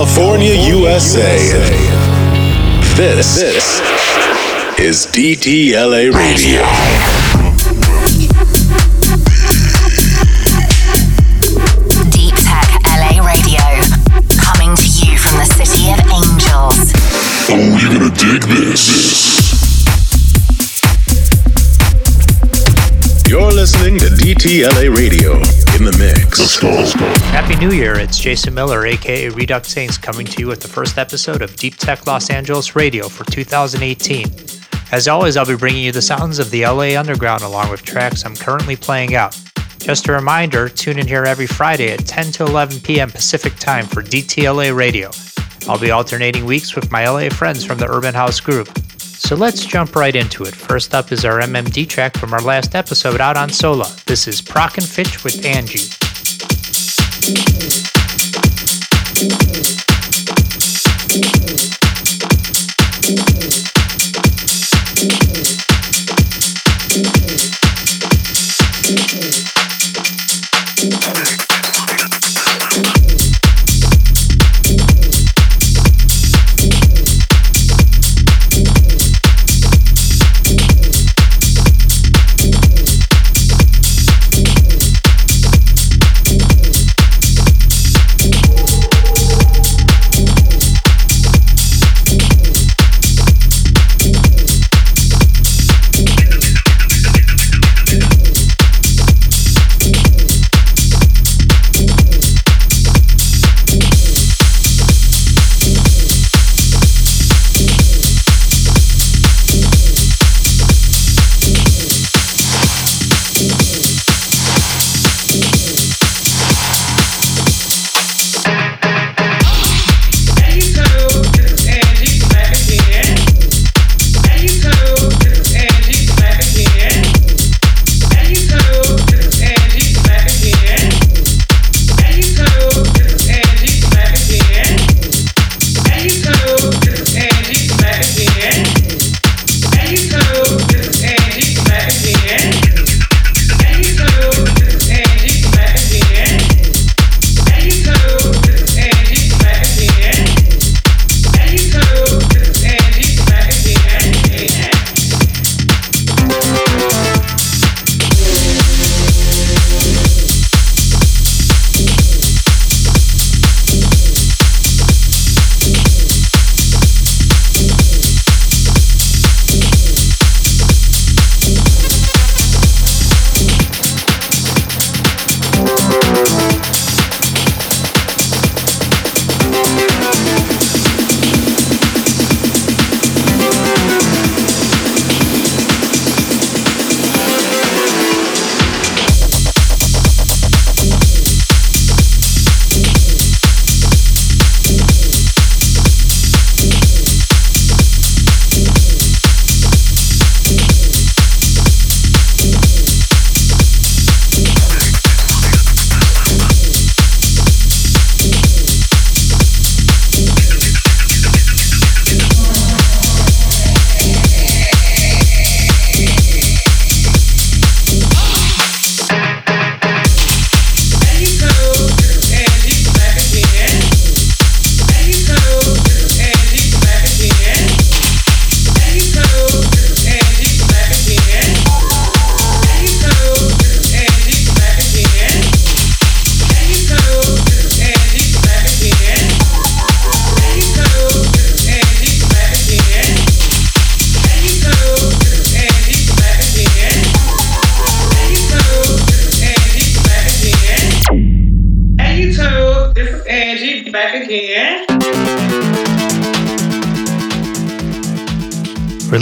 California, USA. This, this is DTLA Radio. Deep Tech listening to DTLA Radio in the mix. Let's go, let's go. Happy New Year. It's Jason Miller, aka Redux Saints, coming to you with the first episode of Deep Tech Los Angeles Radio for 2018. As always, I'll be bringing you the sounds of the LA Underground along with tracks I'm currently playing out. Just a reminder tune in here every Friday at 10 to 11 p.m. Pacific Time for DTLA Radio. I'll be alternating weeks with my LA friends from the Urban House Group. So let's jump right into it. First up is our MMD track from our last episode out on Sola. This is Prok and Fitch with Angie.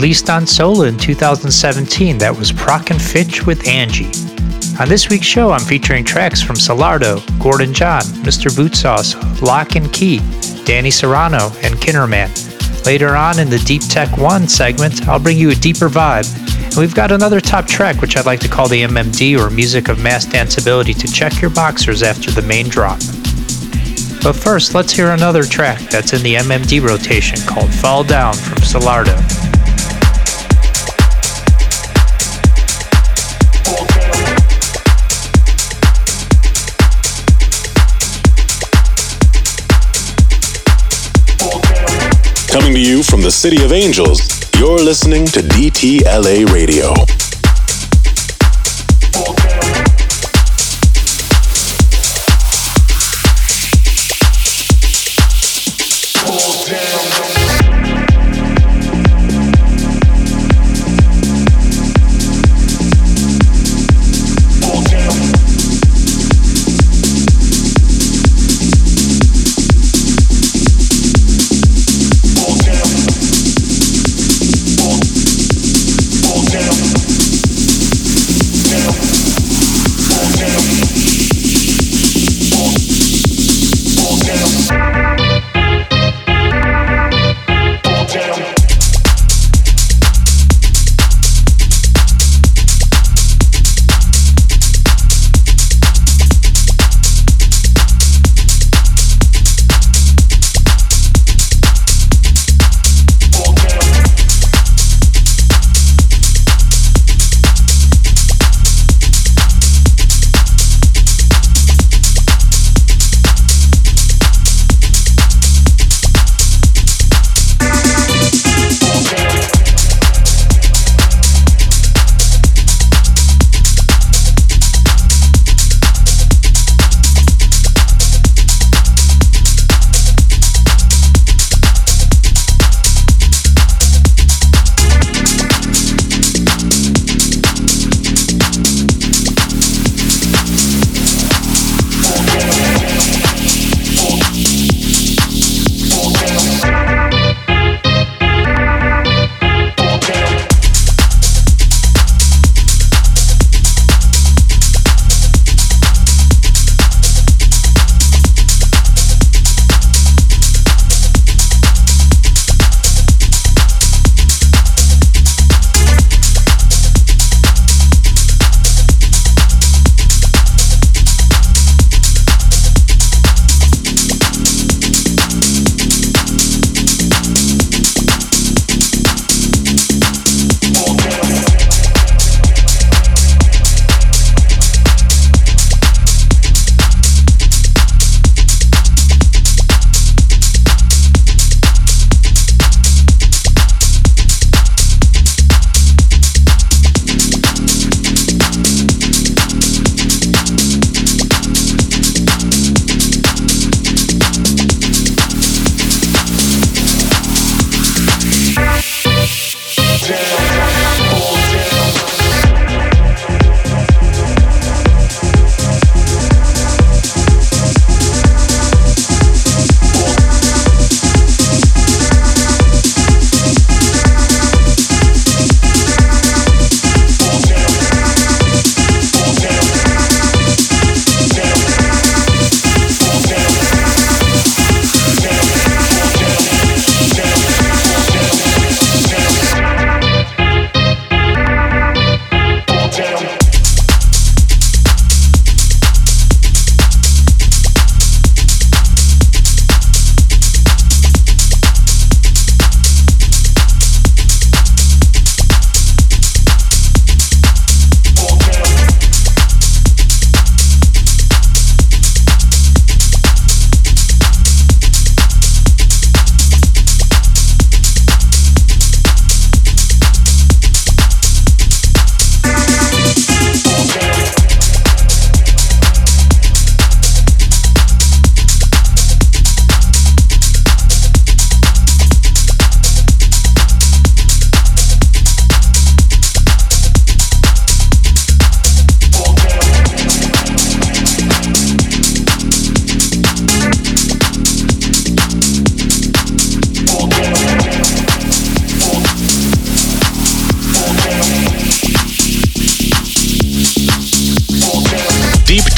Released on Sola in 2017, that was Prok and Fitch with Angie. On this week's show, I'm featuring tracks from Solardo, Gordon John, Mr. Bootsauce, Lok N Key, Danny Serrano, and Kinnerman. Later on in the Deep Tech 1 segment, I'll bring you a deeper vibe. And we've got another top track, which I'd like to call the MMD or Music of Mass Danceability to check your boxers after the main drop. But first, let's hear another track that's in the MMD rotation called Fall Down from Solardo. Coming to you from the City of Angels, you're listening to DTLA Radio.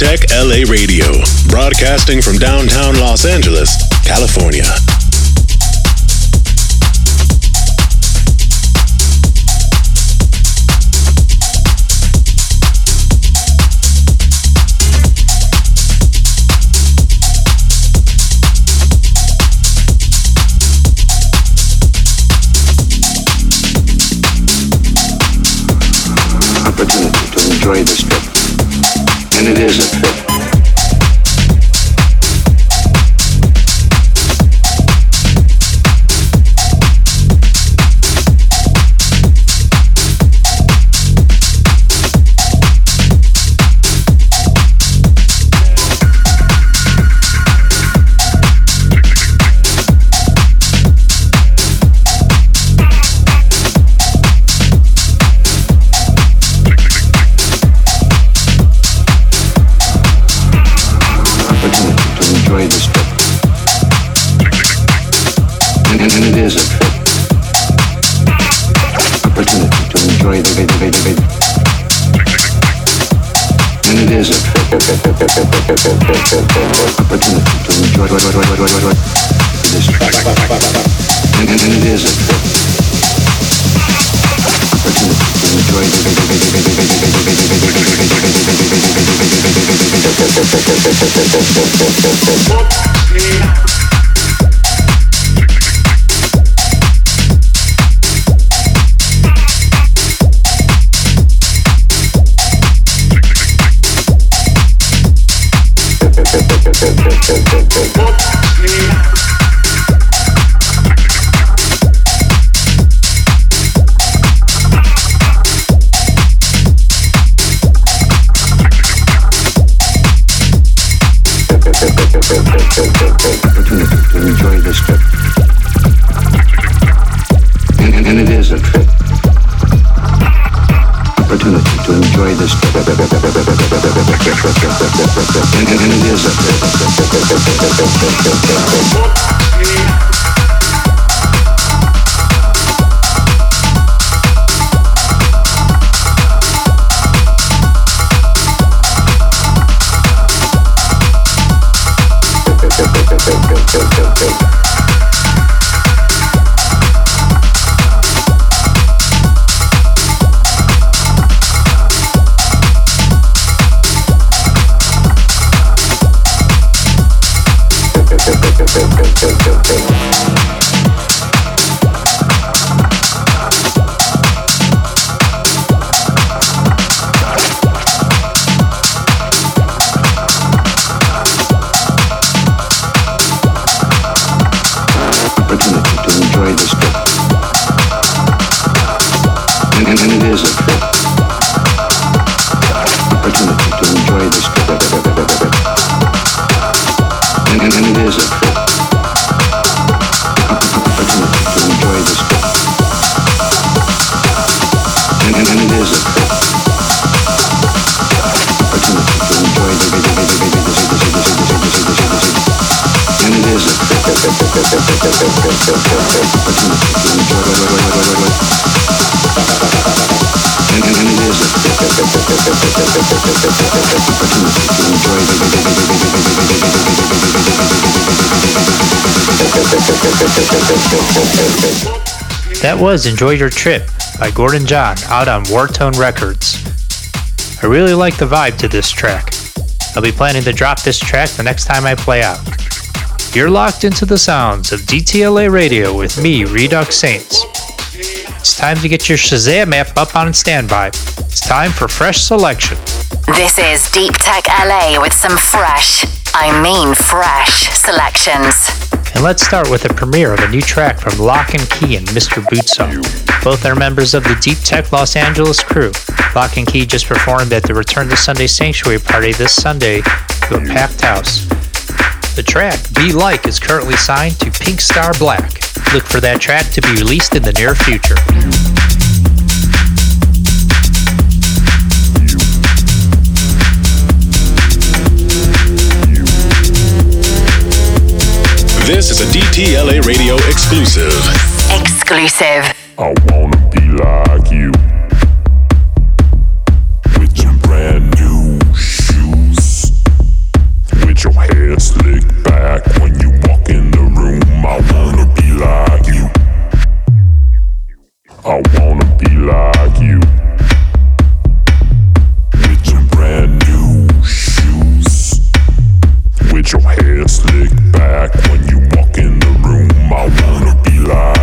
LA Radio, broadcasting from downtown Los Angeles, California. opportunity to enjoy this. And it is a opportunity And, Opportunity to enjoy this. And, and, and it is a. Opportunity to enjoy this. And, and, and it is a. Opportunity to enjoy the and it is a opportunity to enjoy That was Enjoy Your Trip by Gordon John out on Whartone Records. I really like the vibe to this track. I'll be planning to drop this track the next time I play out. You're locked into the sounds of DTLA Radio with me, Redux Saints. It's time to get your Shazam app up on standby. It's time for fresh selection. This is Deep Tech LA with some fresh, I mean fresh, selections. And let's start with the premiere of a new track from Lok N Key and Mr. Bootsauce. Both are members of the Deep Tech Los Angeles crew. Lok N Key just performed at the Return to Sunday Sanctuary party this Sunday to a packed house. The track, Be Like, is currently signed to Pinkstar Black. Look for that track to be released in the near future. This is a DTLA radio exclusive. Exclusive. I wanna be like I wanna be like you. With your brand new shoes. With your hair slicked back when you walk in the room. I wanna be like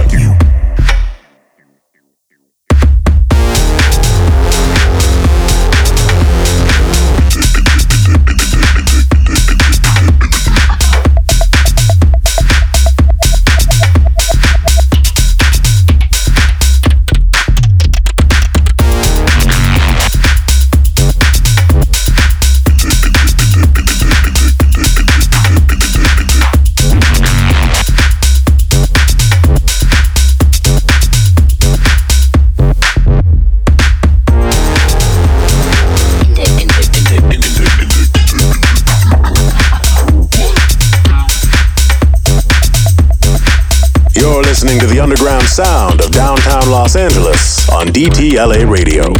sound of downtown Los Angeles on DTLA Radio.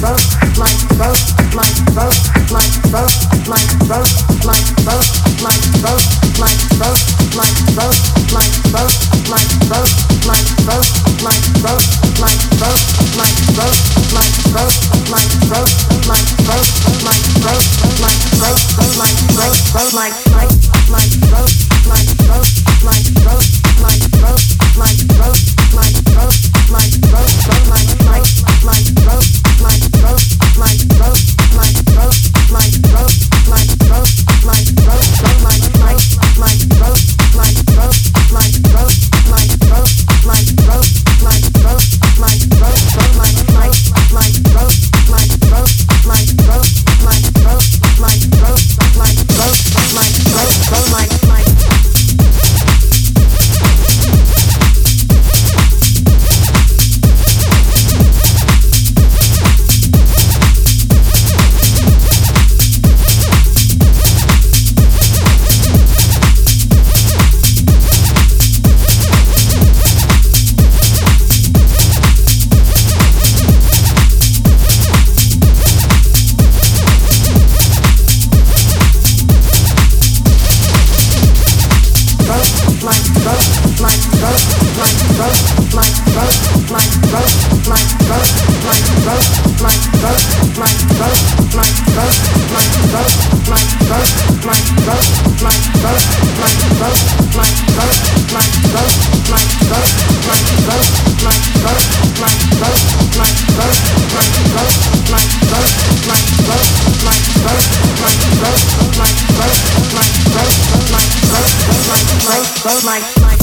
rope, like rope, like rope, like rope, like rope, like rope. road like.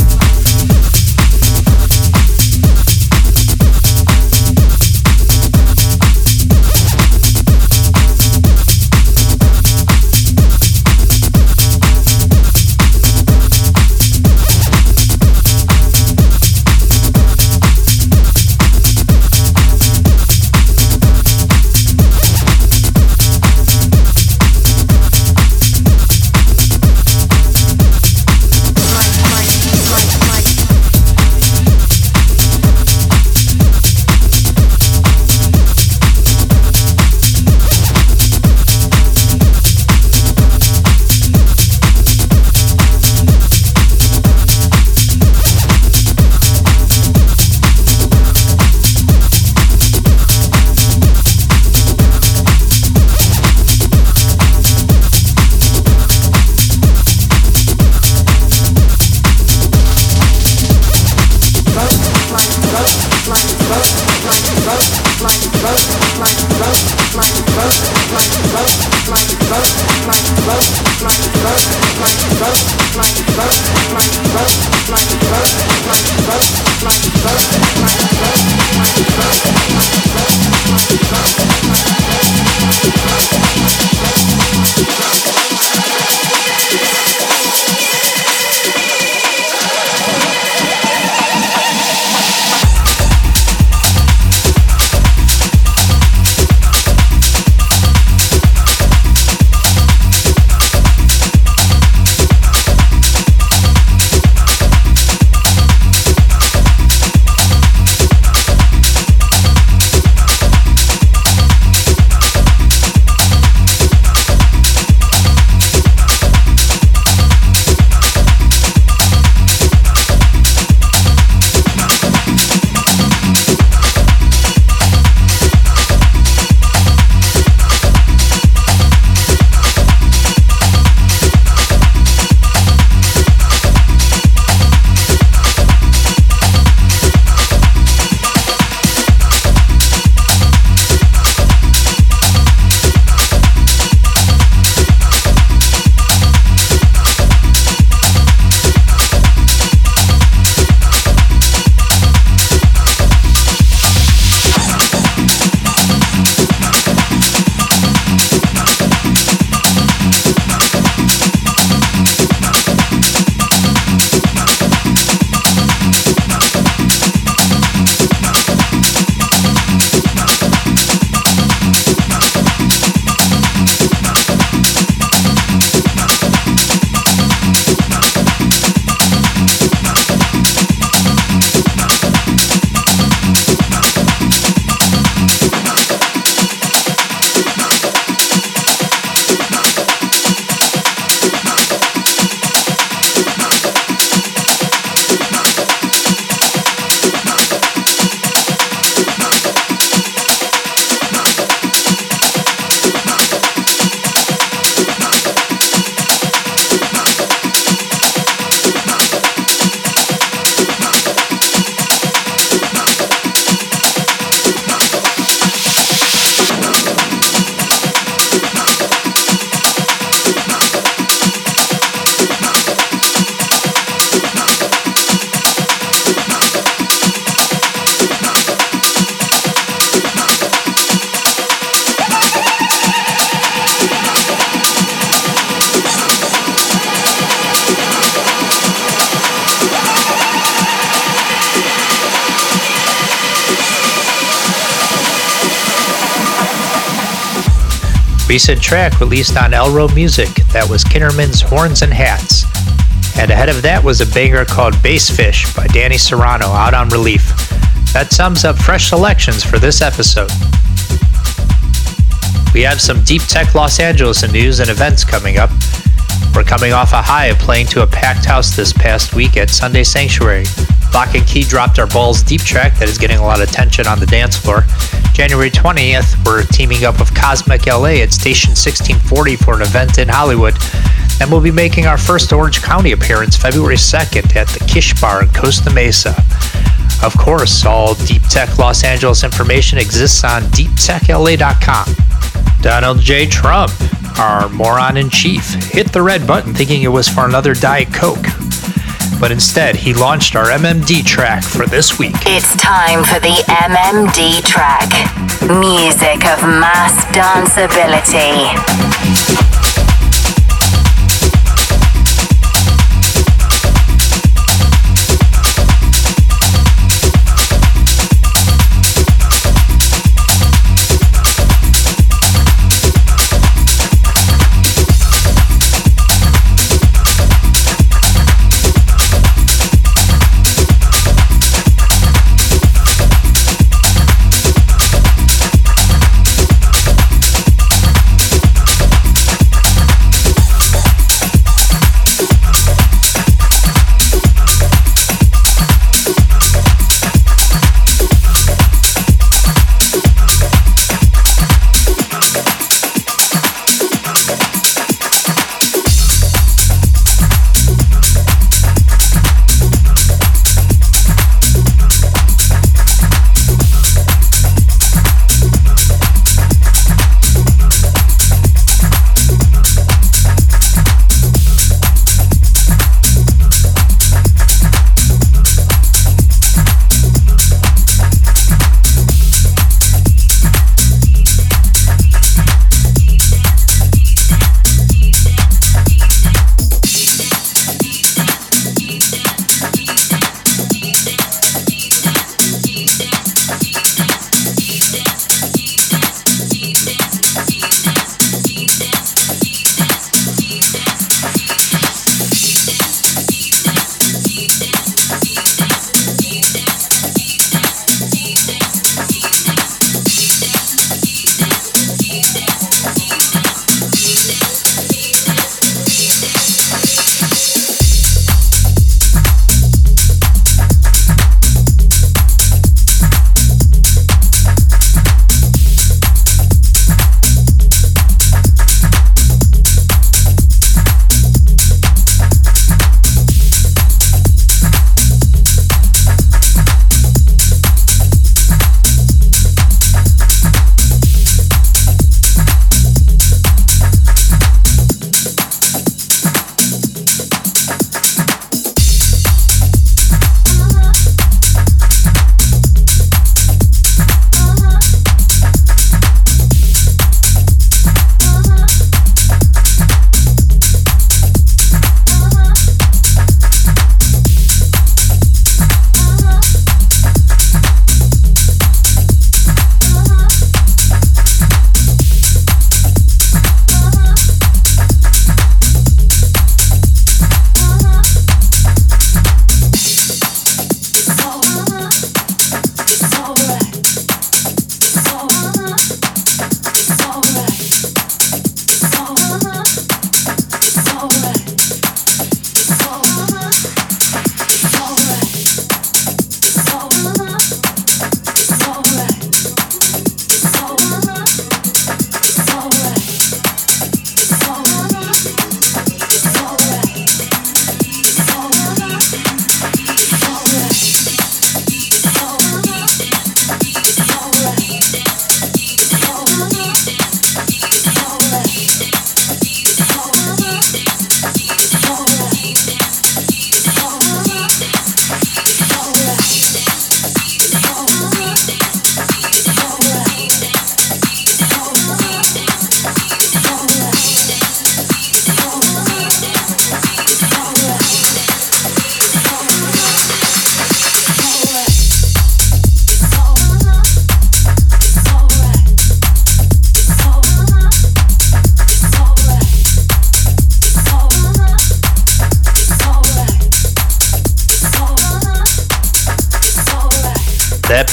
Recent track released on Elrow Music that was Kinnerman's Horns and Hats. And ahead of that was a banger called Bassfish by Danny Serrano out on Relief. That sums up fresh selections for this episode. We have some deep tech Los Angeles news and events coming up. We're coming off a high of playing to a packed house this past week at Sunday Sanctuary. Lok N Key dropped our Balls Deep track that is getting a lot of attention on the dance floor. January 20th, we're teaming up with Cosmic LA at Station 1640 for an event in Hollywood. And we'll be making our first Orange County appearance February 2nd at the Kish Bar in Costa Mesa. Of course, all Deep Tech Los Angeles information exists on deeptechla.com. Donald J. Trump, our moron in chief, hit the red button thinking it was for another Diet Coke but instead he launched our MMD track for this week. It's time for the MMD track music of mass danceability.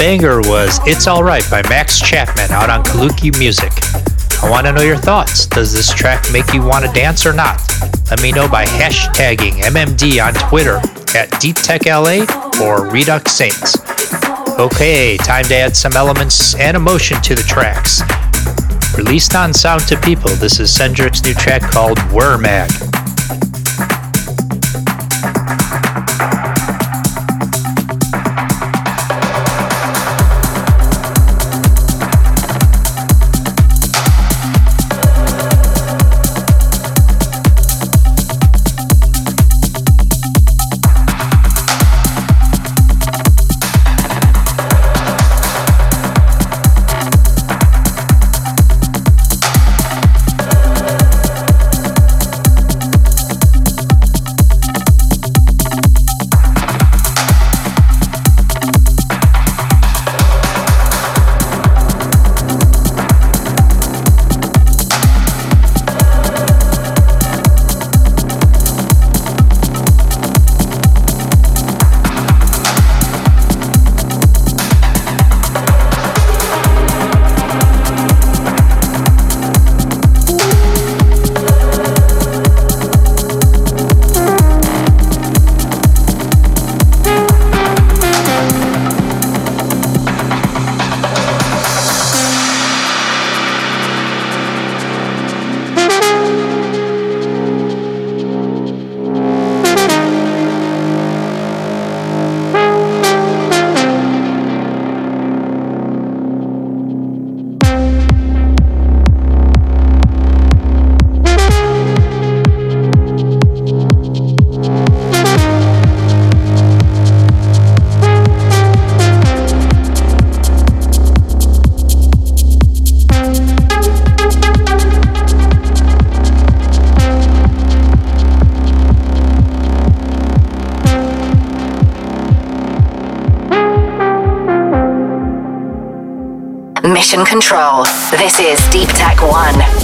Banger was It's Alright by Max Chapman out on Kaluki Musik. I want to know your thoughts. Does this track make you want to dance or not? Let me know by hashtagging MMD on Twitter at DeepTechLA or Redux Saints. Okay, time to add some elements and emotion to the tracks. Released on Soundtopeople, this is Sendriks new track called Mag. Control. This is Deep Tech One.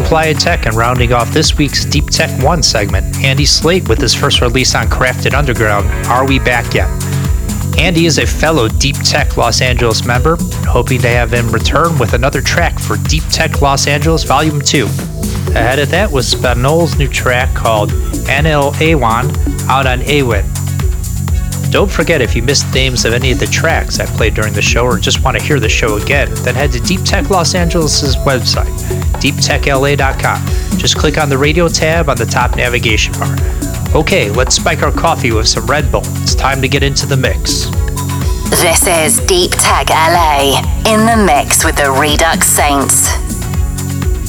Playa Tech and rounding off this week's Deep Tech 1 segment, Andy Slate with his first release on Krafted Underground, Are We Back Yet? Andy is a fellow Deep Tech Los Angeles member, hoping to have him return with another track for Deep Tech Los Angeles Volume 2. Ahead of that was Spanhol's new track called An El Awan out on Awen. Don't forget if you missed names of any of the tracks I played during the show or just want to hear the show again, then head to Deep Tech Los Angeles' website, deeptechla.com. Just click on the radio tab on the top navigation bar. Okay, let's spike our coffee with some Red Bull. It's time to get into the mix. This is Deep Tech LA in the mix with the Redux Saints.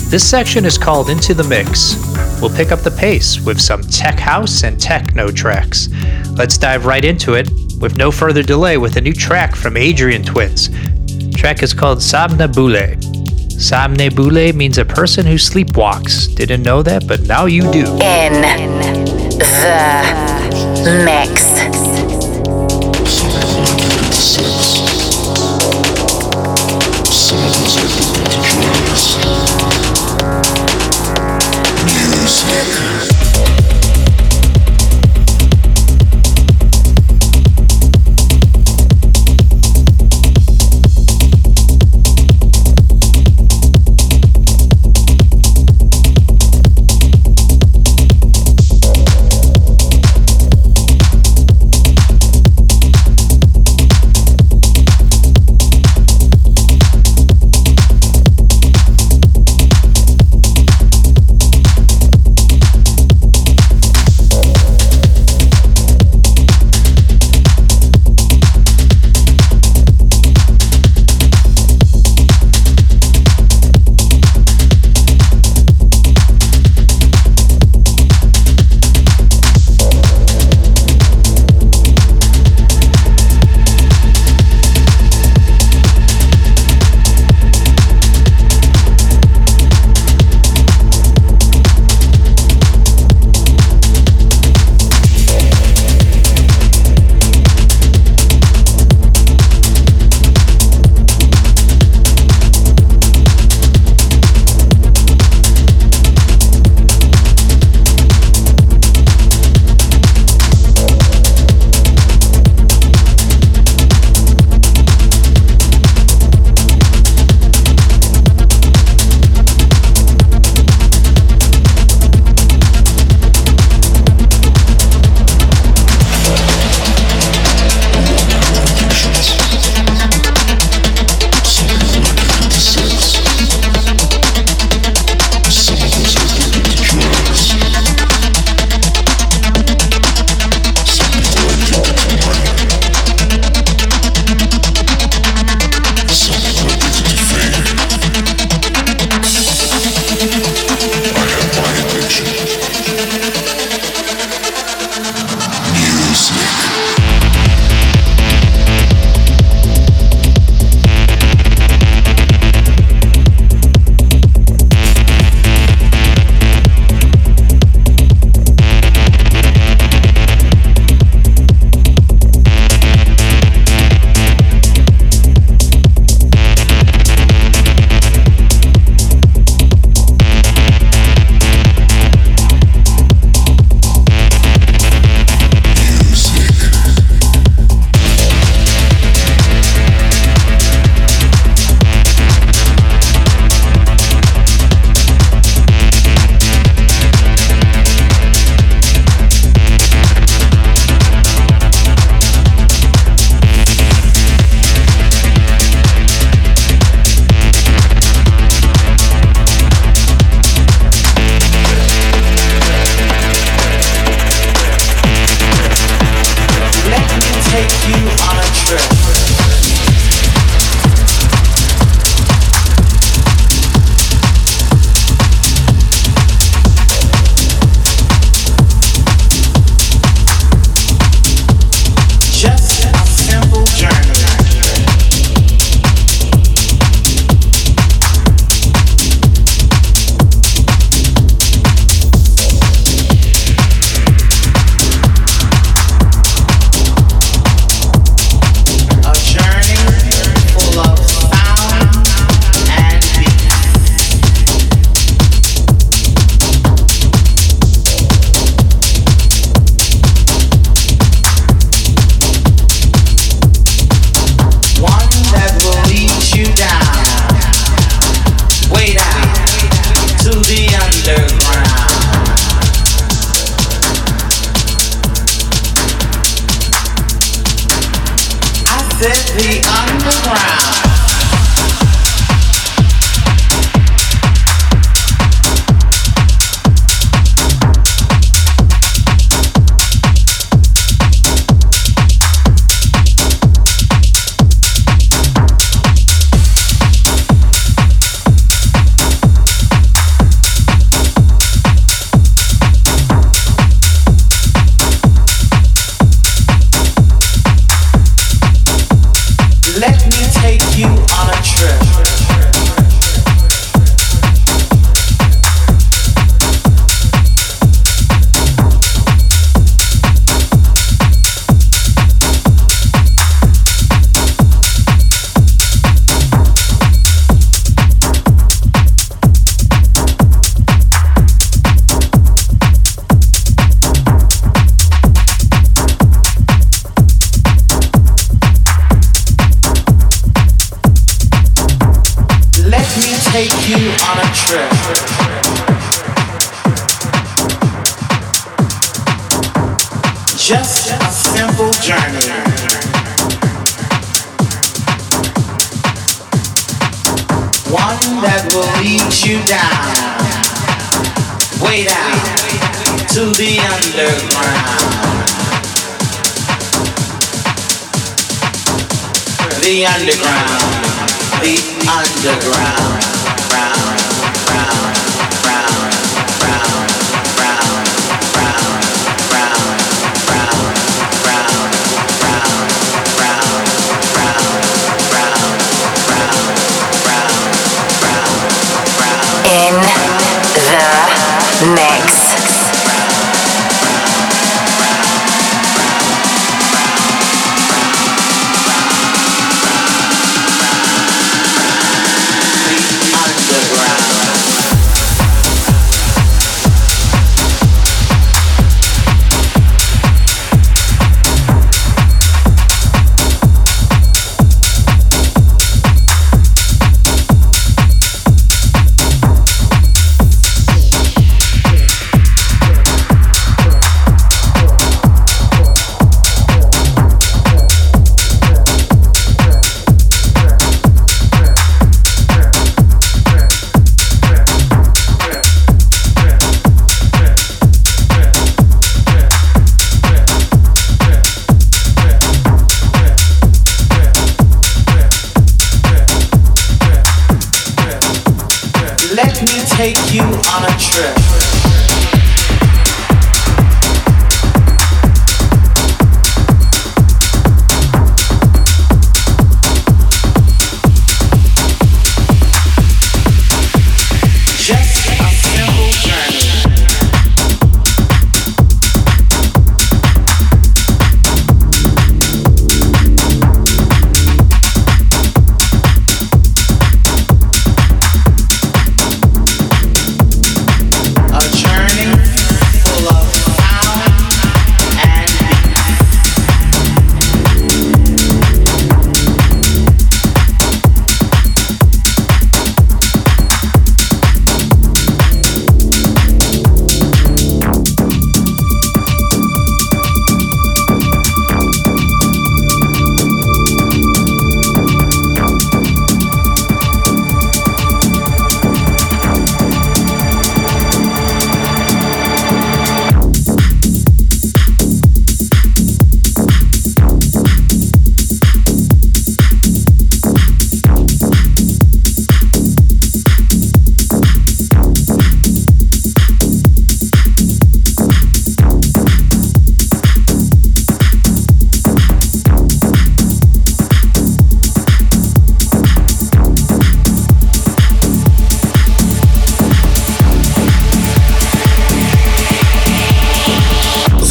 This section is called Into the Mix. We'll pick up the pace with some tech house and techno tracks. Let's dive right into it with no further delay with a new track from Adrian Twins. The track is called Somnambule. Somnambule means a person who sleepwalks. Didn't know that, but now you do. In the mix. Music.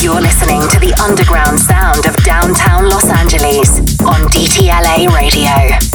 You're listening to the underground sound of downtown Los Angeles on DTLA Radio.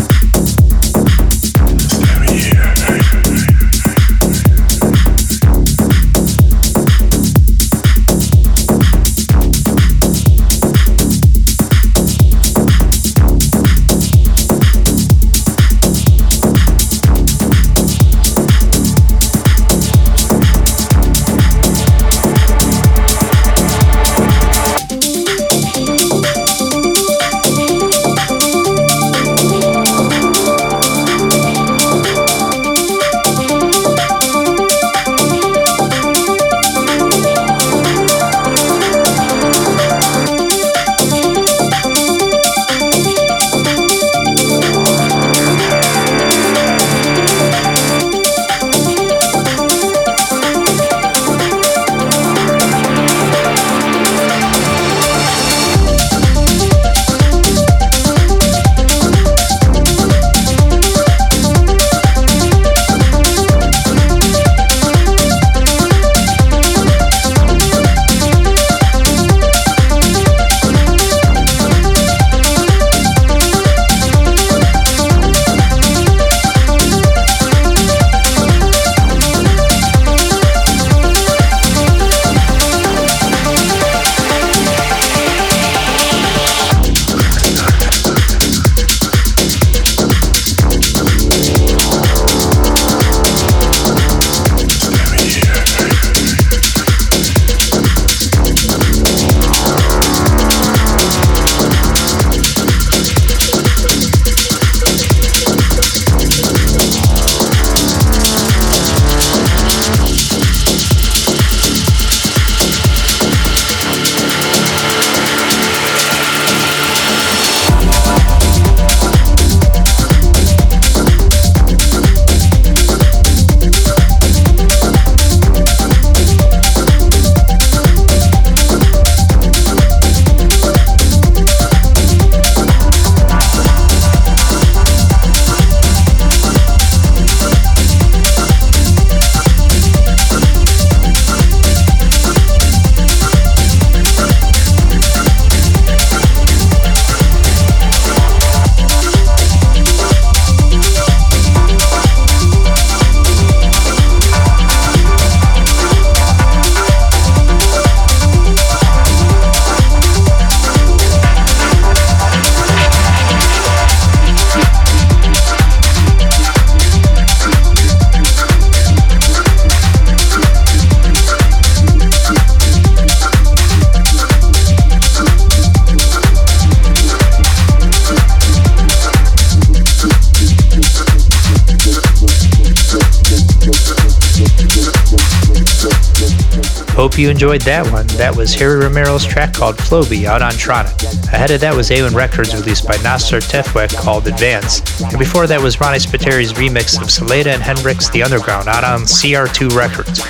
Hope you enjoyed that one. That was Harry Romero's track called Flowbee out on Tronic. Ahead of that was Awen Records released by Nasser Twfik called Advance. And before that was Ronnie Spiteri's remix of Celeda and Henrix The Underground out on CR2 Records.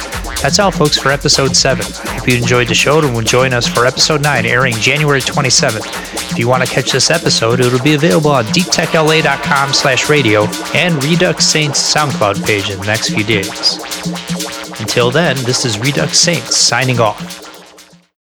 That's all, folks, for episode 7. Hope you enjoyed the show and will join us for episode 9, airing January 27th. If you want to catch this episode, it'll be available on deeptechla.com slash radio and Redux Saints SoundCloud page in the next few days. Until then, this is Redux Saints signing off.